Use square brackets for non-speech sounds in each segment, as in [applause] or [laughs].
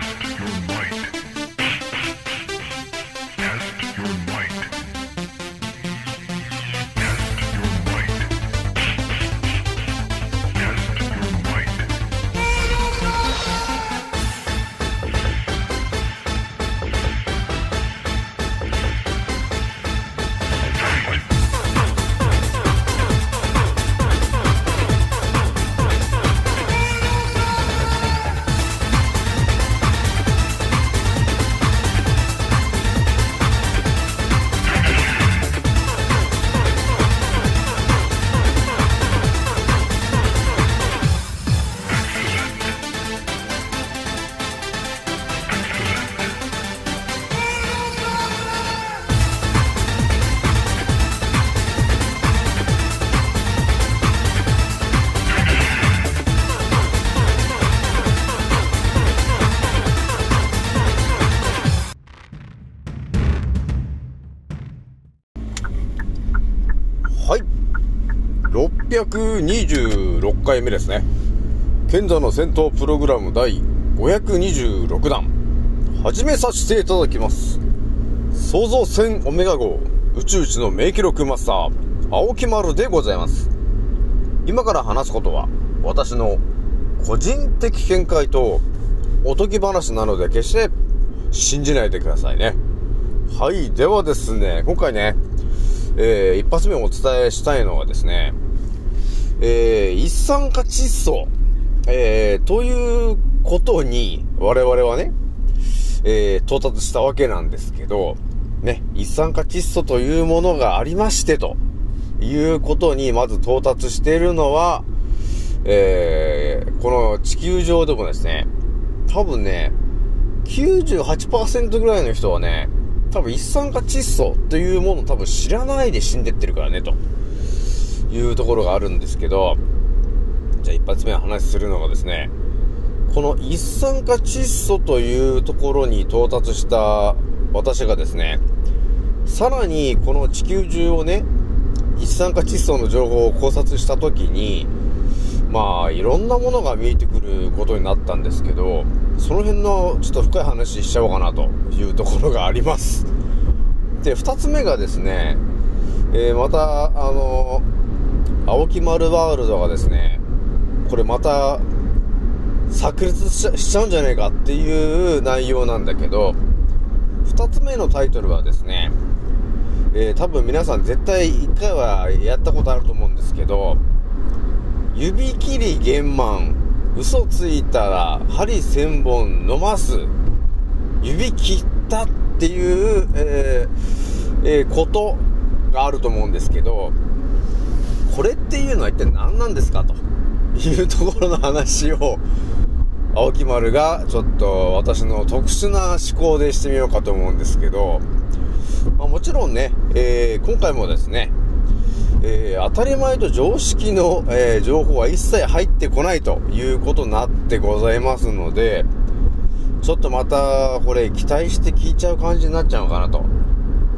Test your might. 626回目ですね。賢者の戦闘プログラム第526弾。始めさせていただきます。創造船オメガ号宇宙一の名記録マスター、青木丸でございます。今から話すことは、私の個人的見解とおとぎ話なので決して信じないでくださいね。はい。ではですね、今回ね、えー一発目お伝えしたいのはですね、えー一酸化窒素、えーということに、我々はね、えー到達したわけなんですけど、ね、一酸化窒素というものがありまして、ということに、まず到達しているのは、えーこの地球上でもですね、多分ね、98%ぐらいの人はね、多分一酸化窒素というものを多分知らないで死んでってるからね、と。いうところがあるんですけど、じゃあ一発目お話しするのがですね、この一酸化窒素というところに到達した私がですね、さらにこの地球中をね、一酸化窒素の情報を考察したときに、まあ、いろんなものが見えてくることになったんですけど、その辺のちょっと深い話しちゃおうかなというところがあります。で、二つ目がですね、えーまた、あの、青木丸ワールドがですね、これまた、炸裂しちゃうんじゃねえかっていう内容なんだけど、二つ目のタイトルはですね、えー多分皆さん絶対一回はやったことあると思うんですけど、指切り玄満、嘘ついたら針千本飲ます、指切ったっていう、えーえーことがあると思うんですけど、これっていうのは一体何なんですかというところの話を、青木丸がちょっと私の特殊な思考でしてみようかと思うんですけど、まあ、もちろんね、えー今回もですね、えー当たり前と常識の、えー情報は一切入ってこないということになってございますので、ちょっとまたこれ期待して聞いちゃう感じになっちゃうのかなと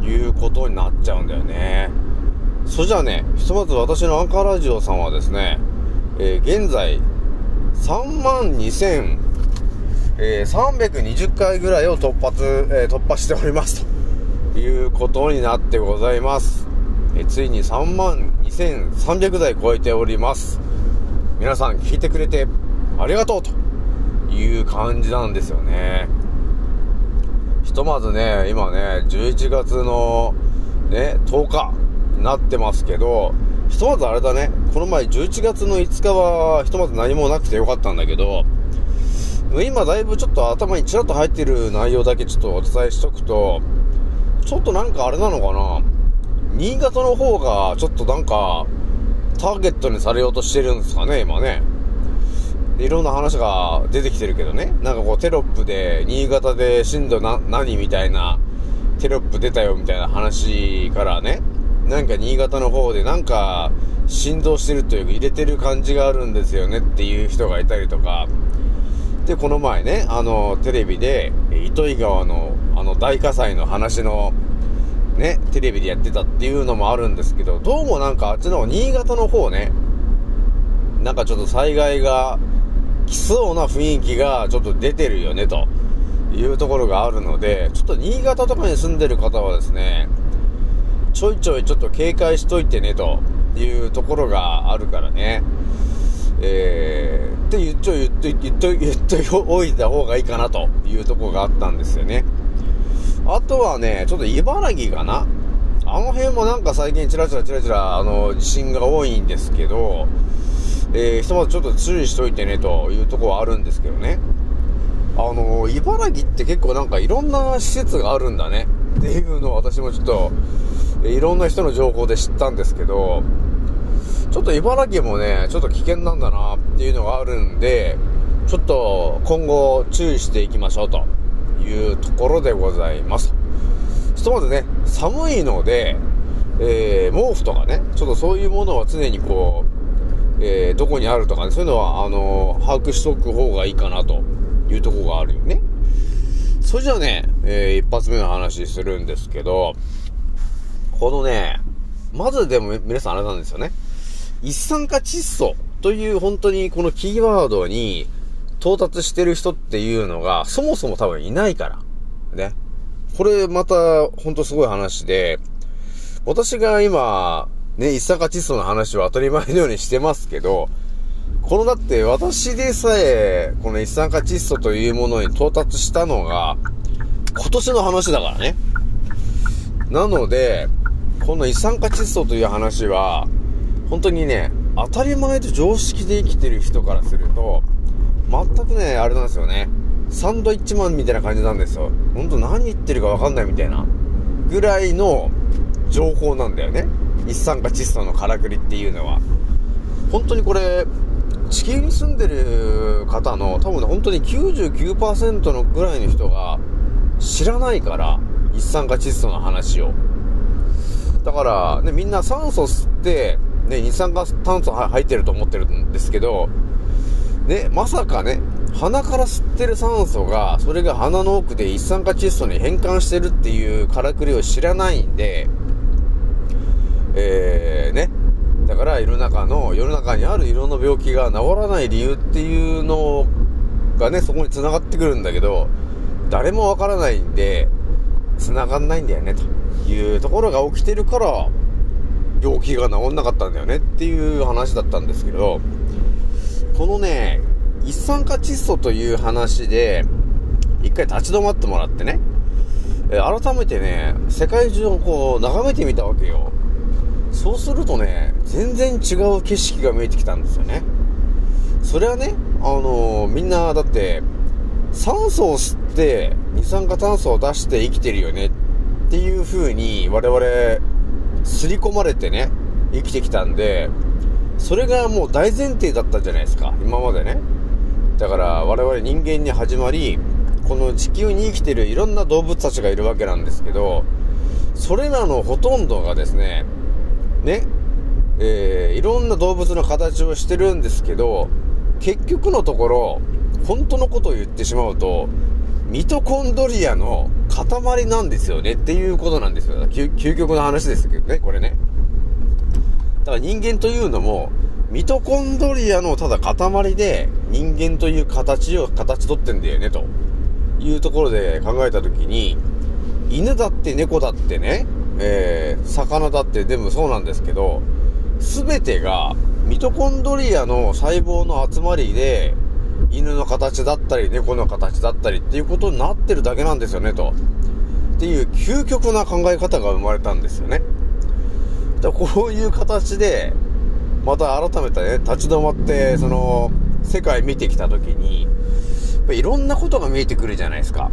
いうことになっちゃうんだよね。それじゃあね、ひとまず私のアンカーラジオさんはですね、えー現在3万2000、えー320回ぐらいを突発、えー突破しておりますということになってございます。えーついに3万2300台超えております。皆さん聞いてくれてありがとうという感じなんですよね。ひとまずね、今ね、11月のね、10日なってますけど、ひとまずあれだね、この前11月の5日はひとまず何もなくてよかったんだけど、今だいぶちょっと頭にちらっと入ってる内容だけちょっとお伝えしとくと、ちょっとなんかあれなのかな新潟の方がちょっとなんかターゲットにされようとしてるんですかね、今ね。いろんな話が出てきてるけどね。なんかこうテロップで、新潟で震度な、何みたいな、テロップ出たよみたいな話からね、なんか新潟の方でなんか振動してるというか入れてる感じがあるんですよねっていう人がいたりとか、で、この前ね、あの、テレビで、糸魚川の、あの、大火災の話の、ね、テレビでやってたっていうのもあるんですけど、どうもなんかあっちの新潟の方ね、なんかちょっと災害が来そうな雰囲気がちょっと出てるよね、というところがあるので、ちょっと新潟とかに住んでる方はですね、ちょいちょいちょっと警戒しといてねというところがあるからね。えー、って言っちょ言っと、言っと、言っと [laughs] おいた方がいいかなというところがあったんですよね。あとはね、ちょっと茨城かなあの辺もなんか最近チラチラチラチラ、あの、地震が多いんですけど、えー、ひとまずちょっと注意しといてねというところはあるんですけどね。あの、茨城って結構なんかいろんな施設があるんだねっていうのを私もちょっと、いろんな人の情報で知ったんですけど、ちょっと茨城もね、ちょっと危険なんだなっていうのがあるんで、ちょっと今後注意していきましょうというところでございます。ひとまずね、寒いので、えー、毛布とかね、ちょっとそういうものは常にこう、えー、どこにあるとかね、そういうのは、あのー、把握しておく方がいいかなというとこがあるよね。それじゃあね、えー、一発目の話するんですけど、このね、まずでも皆さんあれなんですよね。一酸化窒素という本当にこのキーワードに到達してる人っていうのがそもそも多分いないから。ね。これまた本当すごい話で、私が今、ね、一酸化窒素の話は当たり前のようにしてますけど、このだって私でさえ、この一酸化窒素というものに到達したのが、今年の話だからね。なので、この一酸化窒素という話は、本当にね、当たり前と常識で生きてる人からすると、全くね、あれなんですよね。サンドイッチマンみたいな感じなんですよ。ほんと何言ってるかわかんないみたいな。ぐらいの情報なんだよね。一酸化窒素のからくりっていうのは。本当にこれ、地球に住んでる方の多分ね、本当に99%のぐらいの人が知らないから、一酸化窒素の話を。だから、ね、みんな酸素吸って、ね、二酸化炭素入ってると思ってるんですけど、ね、まさかね、鼻から吸ってる酸素が、それが鼻の奥で一酸化窒素に変換してるっていうからくりを知らないんで、えー、ね、だから世の中の、世の中にあるいろんな病気が治らない理由っていうのがね、そこに繋がってくるんだけど、誰もわからないんで、繋がんないんだよね、と。いうところが起きてるから、病気が治んなかったんだよねっていう話だったんですけど、このね、一酸化窒素という話で、一回立ち止まってもらってね、改めてね、世界中をこう眺めてみたわけよ。そうするとね、全然違う景色が見えてきたんですよね。それはね、あのー、みんなだって、酸素を吸って二酸化炭素を出して生きてるよねっっていう風に我々刷り込まれてね、生きてきたんで、それがもう大前提だったじゃないですか、今までね。だから我々人間に始まり、この地球に生きてるいろんな動物たちがいるわけなんですけど、それらのほとんどがですね、ね、えー、いろんな動物の形をしてるんですけど、結局のところ、本当のことを言ってしまうと、ミトコンドリアの塊なんですよねっていうことなんですよ。究極の話ですけどね、これね。だから人間というのも、ミトコンドリアのただ塊で人間という形を形取ってんだよね、というところで考えたときに、犬だって猫だってね、えー、魚だって全部そうなんですけど、すべてがミトコンドリアの細胞の集まりで、犬の形だったり、猫の形だったりっていうことになってるだけなんですよね、と。っていう究極な考え方が生まれたんですよね。だこういう形で、また改めてね、立ち止まって、その、世界見てきたときに、いろんなことが見えてくるじゃないですか。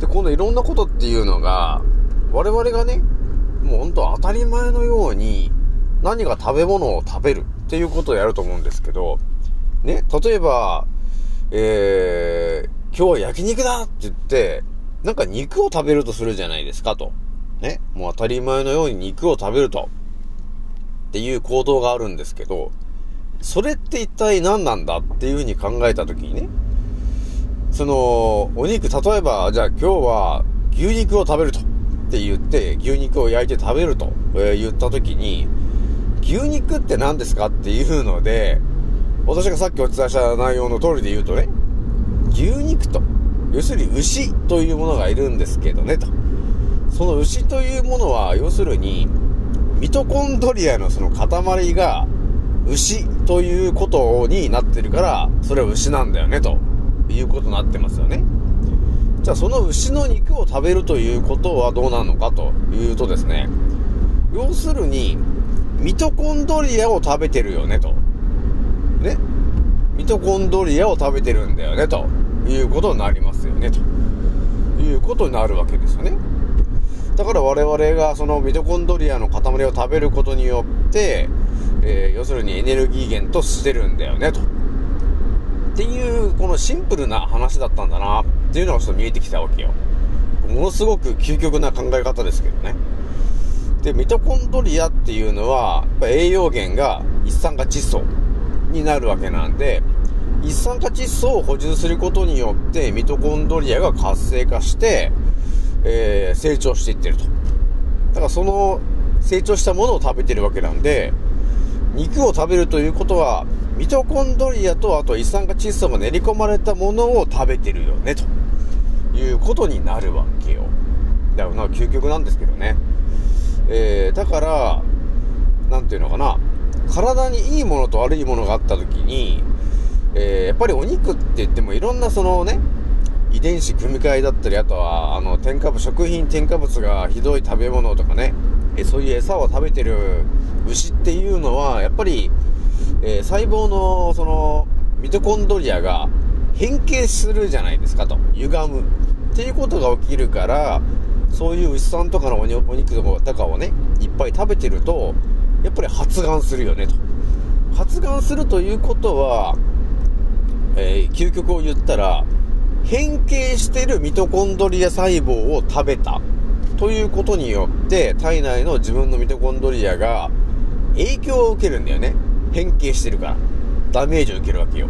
で、このいろんなことっていうのが、我々がね、もうほんと当たり前のように、何が食べ物を食べるっていうことをやると思うんですけど、ね、例えば、えー、今日は焼肉だって言って、なんか肉を食べるとするじゃないですかと。ね、もう当たり前のように肉を食べると。っていう行動があるんですけど、それって一体何なんだっていうふうに考えたときにね、その、お肉、例えば、じゃあ今日は牛肉を食べると。って言って、牛肉を焼いて食べると、え言ったときに、牛肉って何ですかっていうので、私がさっきお伝えした内容の通りで言うとね、牛肉と要するに牛というものがいるんですけどね、と。その牛というものは、要するに、ミトコンドリアのその塊が、牛ということになってるから、それは牛なんだよね、ということになってますよね。じゃあその牛の肉を食べるということはどうなのかというとですね、要するに、ミトコンドリアを食べてるよね、と。ね。ミトコンドリアを食べてるんだよね、ということになりますよね、ということになるわけですよね。だから我々がそのミトコンドリアの塊を食べることによって、えー要するにエネルギー源としてるんだよね、と。っていう、このシンプルな話だったんだな、っていうのがちょっと見えてきたわけよ。ものすごく究極な考え方ですけどね。で、ミトコンドリアっていうのは、やっぱ栄養源が一酸化窒素になるわけなんで、一酸化窒素を補充することによって、ミトコンドリアが活性化して、えー成長していってると。だからその成長したものを食べてるわけなんで、肉を食べるということは、ミトコンドリアとあと一酸化窒素が練り込まれたものを食べてるよね、ということになるわけよ。だからまあ究極なんですけどね。えー、だから、なんていうのかな、体にいいものと悪いものがあった時に、えーやっぱりお肉って言ってもいろんなそのね、遺伝子組み換えだったり、あとは、あの、添加物、食品添加物がひどい食べ物とかね、えそういう餌を食べてる牛っていうのは、やっぱり、えー細胞の、その、ミトコンドリアが変形するじゃないですかと。歪む。っていうことが起きるから、そういう牛さんとかのおにお肉とかをね、いっぱい食べてると、やっぱり発がんするよねと。発がんするということは、えー究極を言ったら、変形してるミトコンドリア細胞を食べたということによって体内の自分のミトコンドリアが影響を受けるんだよね。変形してるから。ダメージを受けるわけよ。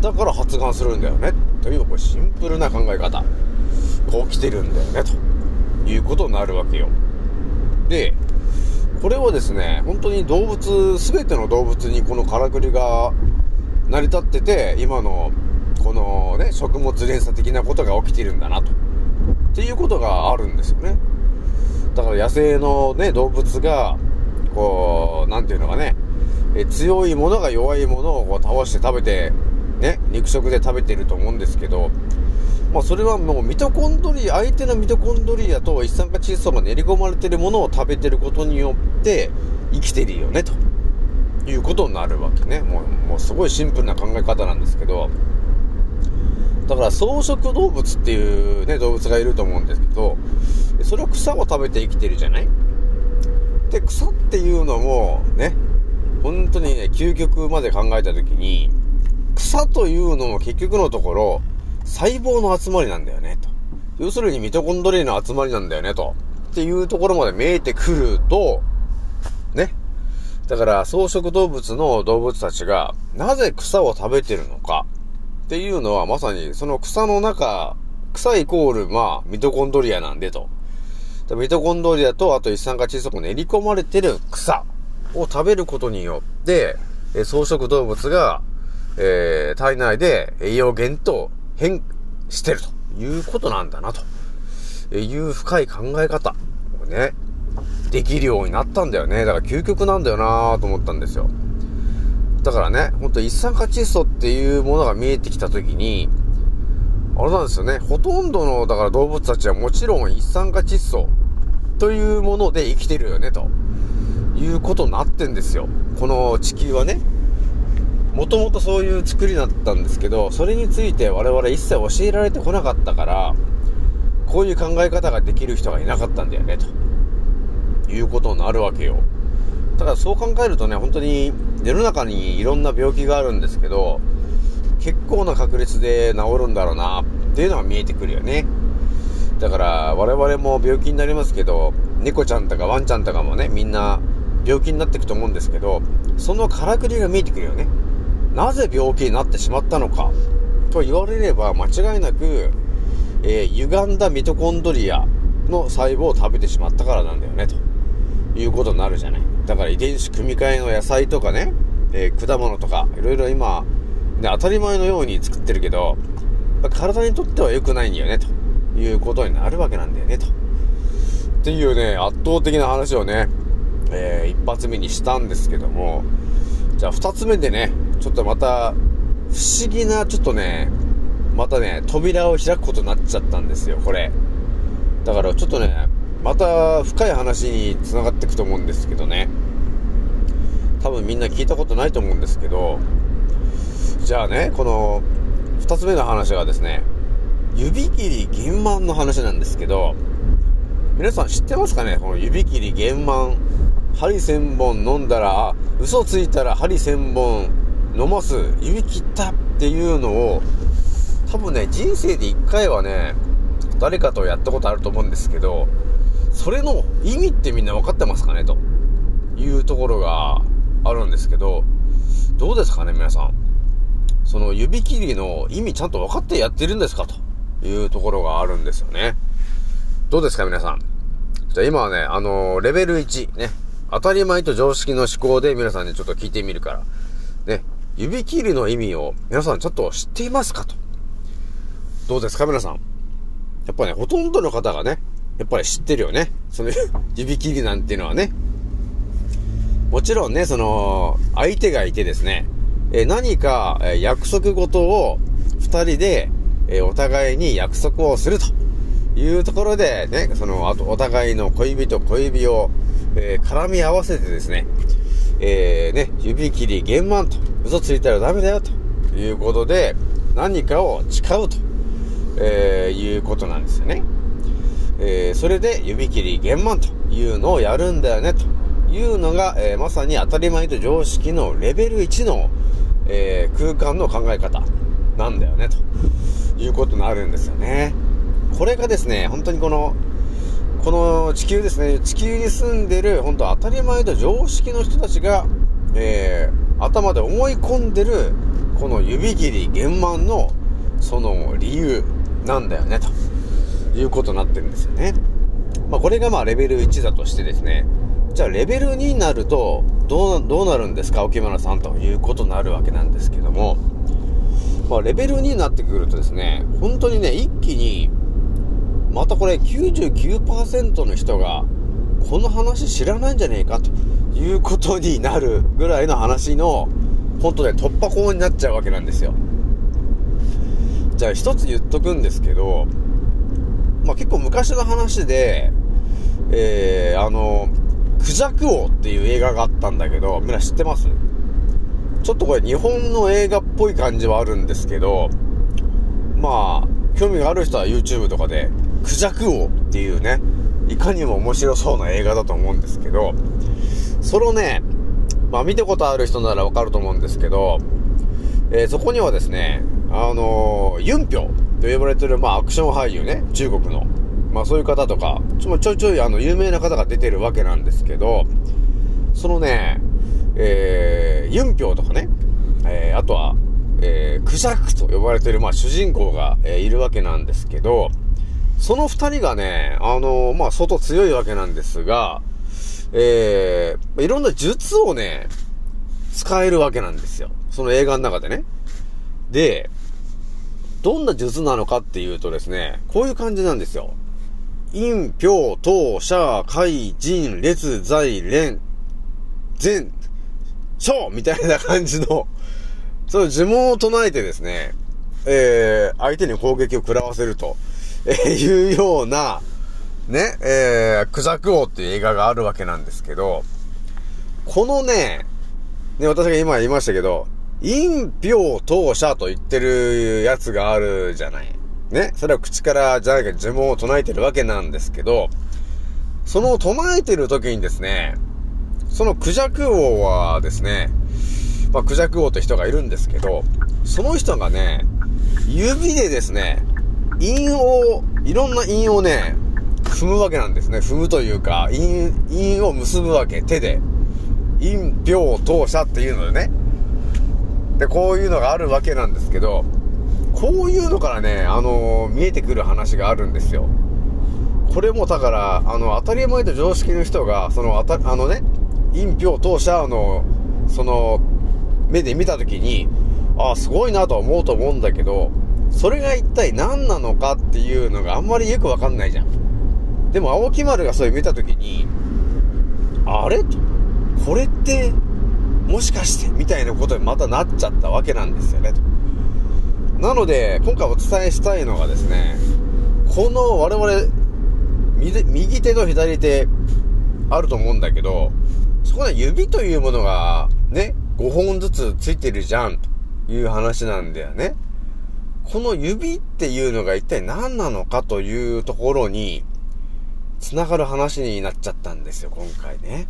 だから発がんするんだよね。というこれシンプルな考え方が起きてるんだよね。ということになるわけよ。でこれはですね本当に動物全ての動物にこのからくりが成り立ってて今のこのね食物連鎖的なことが起きてるんだなと。っていうことがあるんですよね。だから野生のね動物がこうなんていうのかねえ強いものが弱いものをこう倒して食べてね肉食で食べてると思うんですけどまあそれはもうミトコンドリア相手のミトコンドリアと一酸化窒素が練り込まれてるものを食べてることによって生きてるよねと。いうことになるわけね。もう、もうすごいシンプルな考え方なんですけど、だから草食動物っていうね、動物がいると思うんですけど、それは草を食べて生きてるじゃない？で、草っていうのも、ね、本当にね、究極まで考えたときに、草というのも結局のところ、細胞の集まりなんだよね、と。要するにミトコンドリアの集まりなんだよね、と。っていうところまで見えてくると、ね、だから草食動物の動物たちがなぜ草を食べてるのかっていうのはまさにその草の中、草イコールまあミトコンドリアなんでと。ミトコンドリアとあと一酸化窒素が練り込まれてる草を食べることによって、え草食動物が、えー体内で栄養源と変してるということなんだなという深い考え方をね、できるようになったんだよね。だから究極なんだよなと思ったんですよ。だからね、ほんと一酸化窒素っていうものが見えてきたときに、あれなんですよね、ほとんどの、だから動物たちはもちろん一酸化窒素というもので生きてるよね、ということになってんですよ。この地球はね。もともとそういう作りだったんですけど、それについて我々一切教えられてこなかったから、こういう考え方ができる人がいなかったんだよね、と。いうことになるわけよ。だからそう考えるとね、本当に世の中にいろんな病気があるんですけど、結構な確率で治るんだろうなっていうのが見えてくるよね。だから我々も病気になりますけど、猫ちゃんとかワンちゃんとかもね、みんな病気になっていくと思うんですけど、そのからくりが見えてくるよね。なぜ病気になってしまったのか？と言われれば間違いなく、えー歪んだミトコンドリアの細胞を食べてしまったからなんだよね、ということになるじゃない。だから遺伝子組み換えの野菜とかね、えー果物とか、いろいろ今、ね、当たり前のように作ってるけど、体にとっては良くないんだよね、ということになるわけなんだよね、と。っていうね、圧倒的な話をね、えー、一発目にしたんですけども、じゃあ二つ目でね、ちょっとまた、不思議な、ちょっとね、またね、扉を開くことになっちゃったんですよ、これ。だからちょっとね、また深い話に繋がっていくと思うんですけどね。多分みんな聞いたことないと思うんですけど、じゃあね、この、二つ目の話がですね、指切り玄満の話なんですけど、皆さん知ってますかね？この指切り玄満、針千本飲んだら、あ、嘘ついたら針千本飲ます、指切ったっていうのを、多分ね、人生で一回はね、誰かとやったことあると思うんですけど、それの意味ってみんな分かってますかねというところがあるんですけど、どうですかね皆さん。その指切りの意味ちゃんと分かってやってるんですか？というところがあるんですよね。どうですか皆さん。じゃあ今はね、あのー、レベル1、ね、当たり前と常識の思考で皆さんにちょっと聞いてみるから、ね、指切りの意味を皆さんちょっと知っていますかと。どうですか皆さん。やっぱね、ほとんどの方がね、やっぱり知ってるよね。その [laughs] 指切りなんていうのはね。もちろんね、その、相手がいてですね、え何か、え約束事を二人で、えお互いに約束をするというところでね、その、あとお互いの恋人、恋指を、えー、絡み合わせてですね、えー、ね、指切り玄満と、嘘ついたらダメだよということで、何かを誓うと、えー、いうことなんですよね。えー、それで指切り玄満というのをやるんだよね、というのが、えー、まさに当たり前と常識のレベル1の、えー、空間の考え方なんだよね、ということになるんですよね。これがですね、本当にこの、この地球ですね、地球に住んでる、本当当たり前と常識の人たちが、えー、頭で思い込んでる、この指切り玄満の、その理由なんだよね、ということになってるんですよね。まあ、これがまあレベル1だとしてですね、じゃあレベル2になると、どう、どうなるんですか、沖村さんということになるわけなんですけども、まあ、レベル2になってくるとですね、本当にね、一気に、またこれ99%の人が、この話知らないんじゃねえかということになるぐらいの話の、本当ね、突破口になっちゃうわけなんですよ。じゃあ一つ言っとくんですけど、まあ結構昔の話で、えー、あの、クジャク王っていう映画があったんだけど、みんな知ってます？ちょっとこれ日本の映画っぽい感じはあるんですけど、まあ、興味がある人は YouTube とかで、クジャク王っていうね、いかにも面白そうな映画だと思うんですけど、それをね、まあ見たことある人ならわかると思うんですけど、えー、そこにはですね、あのー、ユンピョと呼ばれてる、まあアクション俳優ね、中国の。まあそういう方とか、ちょちょいちょいあの、有名な方が出てるわけなんですけど、そのね、えー、ユンピョウとかね、えー、あとは、えー、クジャクと呼ばれてる、まあ主人公が、えー、いるわけなんですけど、その二人がね、あのー、まあ相当強いわけなんですが、えー、いろんな術をね、使えるわけなんですよ。その映画の中でね。で、どんな術なのかっていうとですね、こういう感じなんですよ。陰、氷、当、社、海、人、列、在、連、全、小みたいな感じの、その呪文を唱えてですね、えー、相手に攻撃を食らわせると、えー、いうような、ね、えー、クジャク王っていう映画があるわけなんですけど、このね、ね、私が今言いましたけど、陰病当社と言ってるやつがあるじゃない。ね。それは口からじゃないか呪文を唱えてるわけなんですけど、その唱えてる時にですね、そのクジャク王はですね、まあ、クジャク王って人がいるんですけど、その人がね、指でですね、陰を、いろんな陰をね、踏むわけなんですね。踏むというか、陰、陰を結ぶわけ、手で。陰、病、当社っていうのでね。で、こういうのがあるわけなんですけど、こういうのからね、あのー、見えてくる話があるんですよ。これもだから、あの、当たり前と常識の人が、その、あた、あのね、陰票当社の、その、目で見たときに、ああ、すごいなとは思うと思うんだけど、それが一体何なのかっていうのがあんまりよくわかんないじゃん。でも、青木丸がそれ見たときに、あれ、これって、もしかしてみたいなことにまたなっちゃったわけなんですよね、なので、今回お伝えしたいのがですね、この我々、右手と左手あると思うんだけど、そこには指というものがね、5本ずつついてるじゃん、という話なんだよね。この指っていうのが一体何なのかというところに、繋がる話になっちゃったんですよ、今回ね。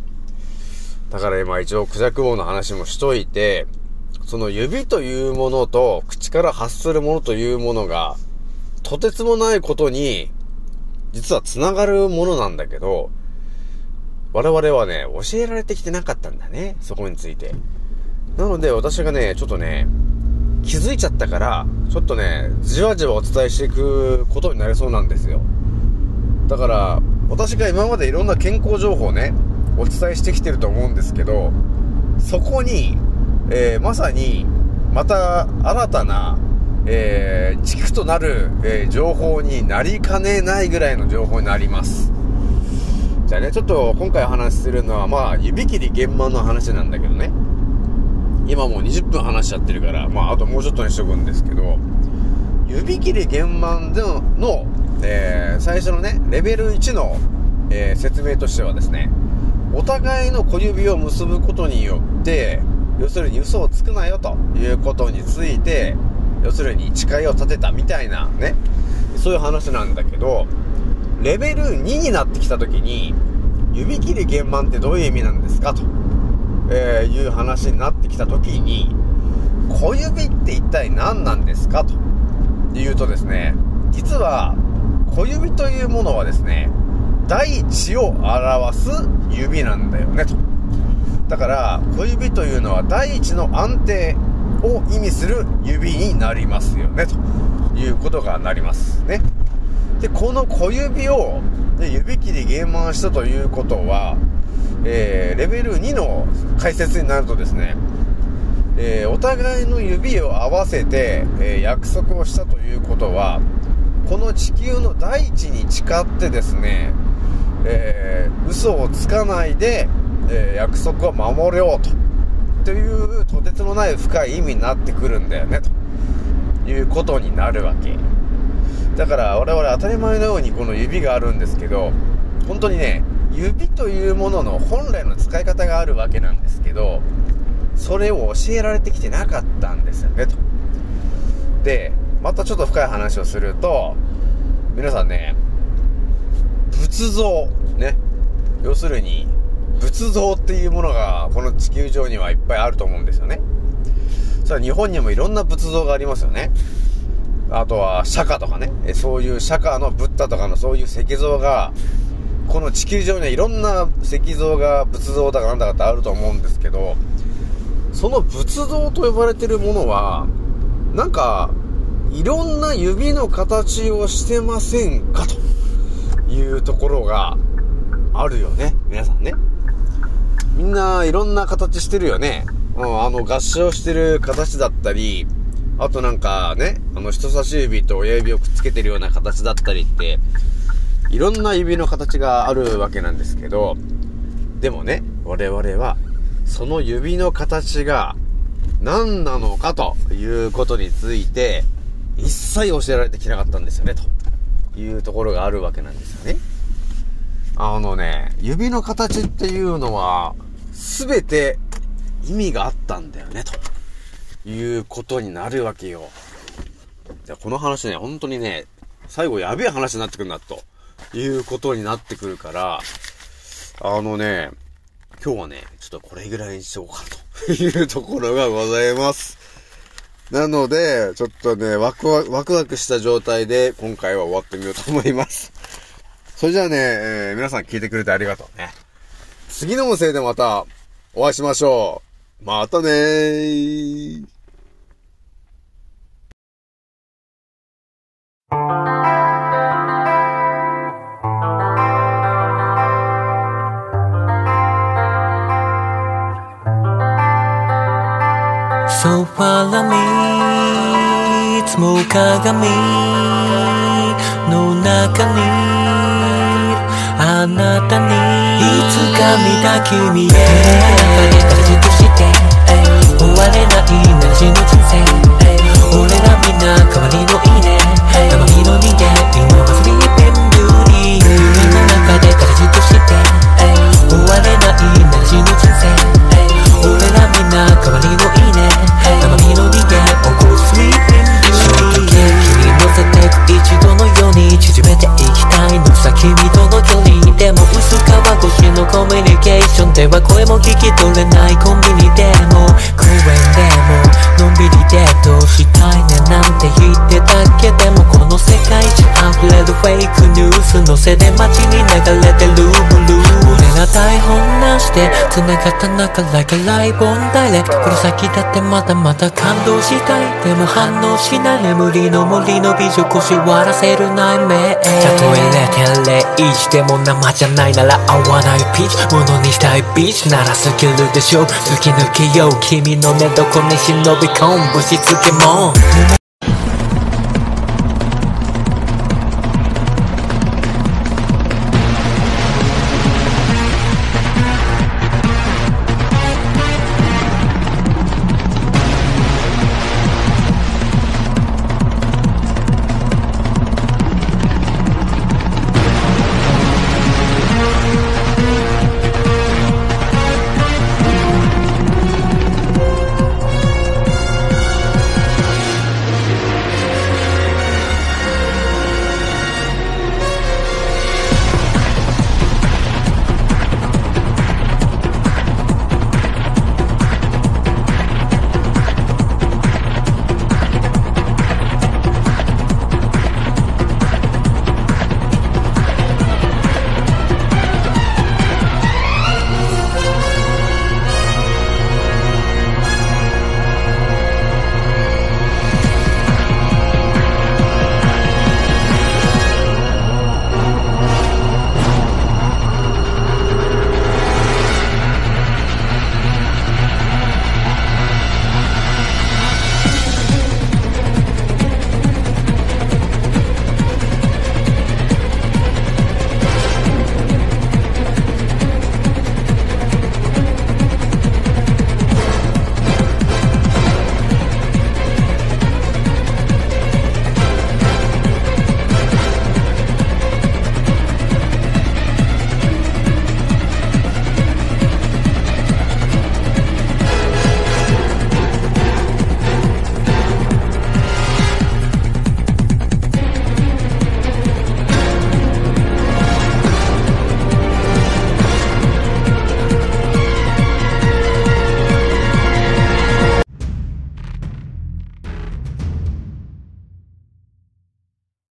だから今一応クジャク王の話もしといて、その指というものと口から発するものというものが、とてつもないことに、実は繋がるものなんだけど、我々はね、教えられてきてなかったんだね、そこについて。なので私がね、ちょっとね、気づいちゃったから、ちょっとね、じわじわお伝えしていくことになりそうなんですよ。だから、私が今までいろんな健康情報をね、お伝えしてきてると思うんですけど、そこに、えーまさに、また新たな、えー軸となる、えー情報になりかねないぐらいの情報になります。じゃあね、ちょっと今回お話しするのは、まあ、指切り玄満の話なんだけどね。今もう20分話しちゃってるから、まあ、あともうちょっとにしとくんですけど、指切り玄満での、えー最初のね、レベル1の、えー説明としてはですね、お互いの小指を結ぶことによって、要するに嘘をつくなよということについて、要するに誓いを立てたみたいなね、そういう話なんだけど、レベル2になってきたときに、指切り玄満ってどういう意味なんですかと、えーいう話になってきたときに、小指って一体何なんですか？というとですね、実は小指というものはですね、大地を表す指なんだよねと。だから小指というのは大地の安定を意味する指になりますよねということがなりますね。で、この小指をで指切り減満したということは、えーレベル2の解説になるとですね、えーお互いの指を合わせて、えー約束をしたということは、この地球の大地に誓ってですね、えー嘘をつかないで、え約束を守れようと。という、とてつもない深い意味になってくるんだよね、ということになるわけ。だから我々当たり前のようにこの指があるんですけど、本当にね、指というものの本来の使い方があるわけなんですけど、それを教えられてきてなかったんですよね、と。で、またちょっと深い話をすると、皆さんね、仏像、ね、要するに、仏像っていうものがこの地球上にはいっぱいあると思うんですよね。それは日本にもいろんな仏像がありますよね。あとは釈迦とかね、そういう釈迦のブッダとかのそういう石像が、この地球上にはいろんな石像が仏像だかなんだかってあると思うんですけど、その仏像と呼ばれてるものは、なんか、いろんな指の形をしてませんかというところがあるよね。皆さんね。みんないろんな形してるよね。うん、あの合唱してる形だったり、あとなんかね、あの人差し指と親指をくっつけてるような形だったりって、いろんな指の形があるわけなんですけど、でもね、我々は、その指の形が何なのかということについて、一切教えられてきなかったんですよね、というところがあるわけなんですよね。あのね、指の形っていうのは、すべて意味があったんだよね、ということになるわけよ。この話ね、本当にね、最後やべえ話になってくるな、ということになってくるから、あのね、今日はね、ちょっとこれぐらいにしようかというところがございます。なので、ちょっとね、ワクワク、ワクワクした状態で今回は終わってみようと思います。それじゃあね、えー皆さん聞いてくれてありがとうね。次の音声でまたお会いしましょう。またねー。そばら見つも鏡の中にあなたに。いつか見た君へ。形として終われないなしの人生。俺らみんな代わりのいいね。生身の人間今はスリーピンビューティー夢の中で形として終われないなしの人生。俺らみんな代わりのいいね君との距離でも薄皮越しのコミュニケーションでは声も聞き取れないコンビニでも。公園でも。のんびりデートしたいねなんて言ってたけでもこの世界中溢れるフェイクニュースのせで街に流れてるブルー俺ら台本なしで繋がった中 like a live on direct この先だってまだまだ感動したいでも反応しない。眠りの森の美女腰割らせる内面たとえ0.01でも生じゃないなら合わないピーチ。ものにしたいビーチ。ならスキルでしょ。突き抜けよう。君の寝床に忍び込む。ぶしつけも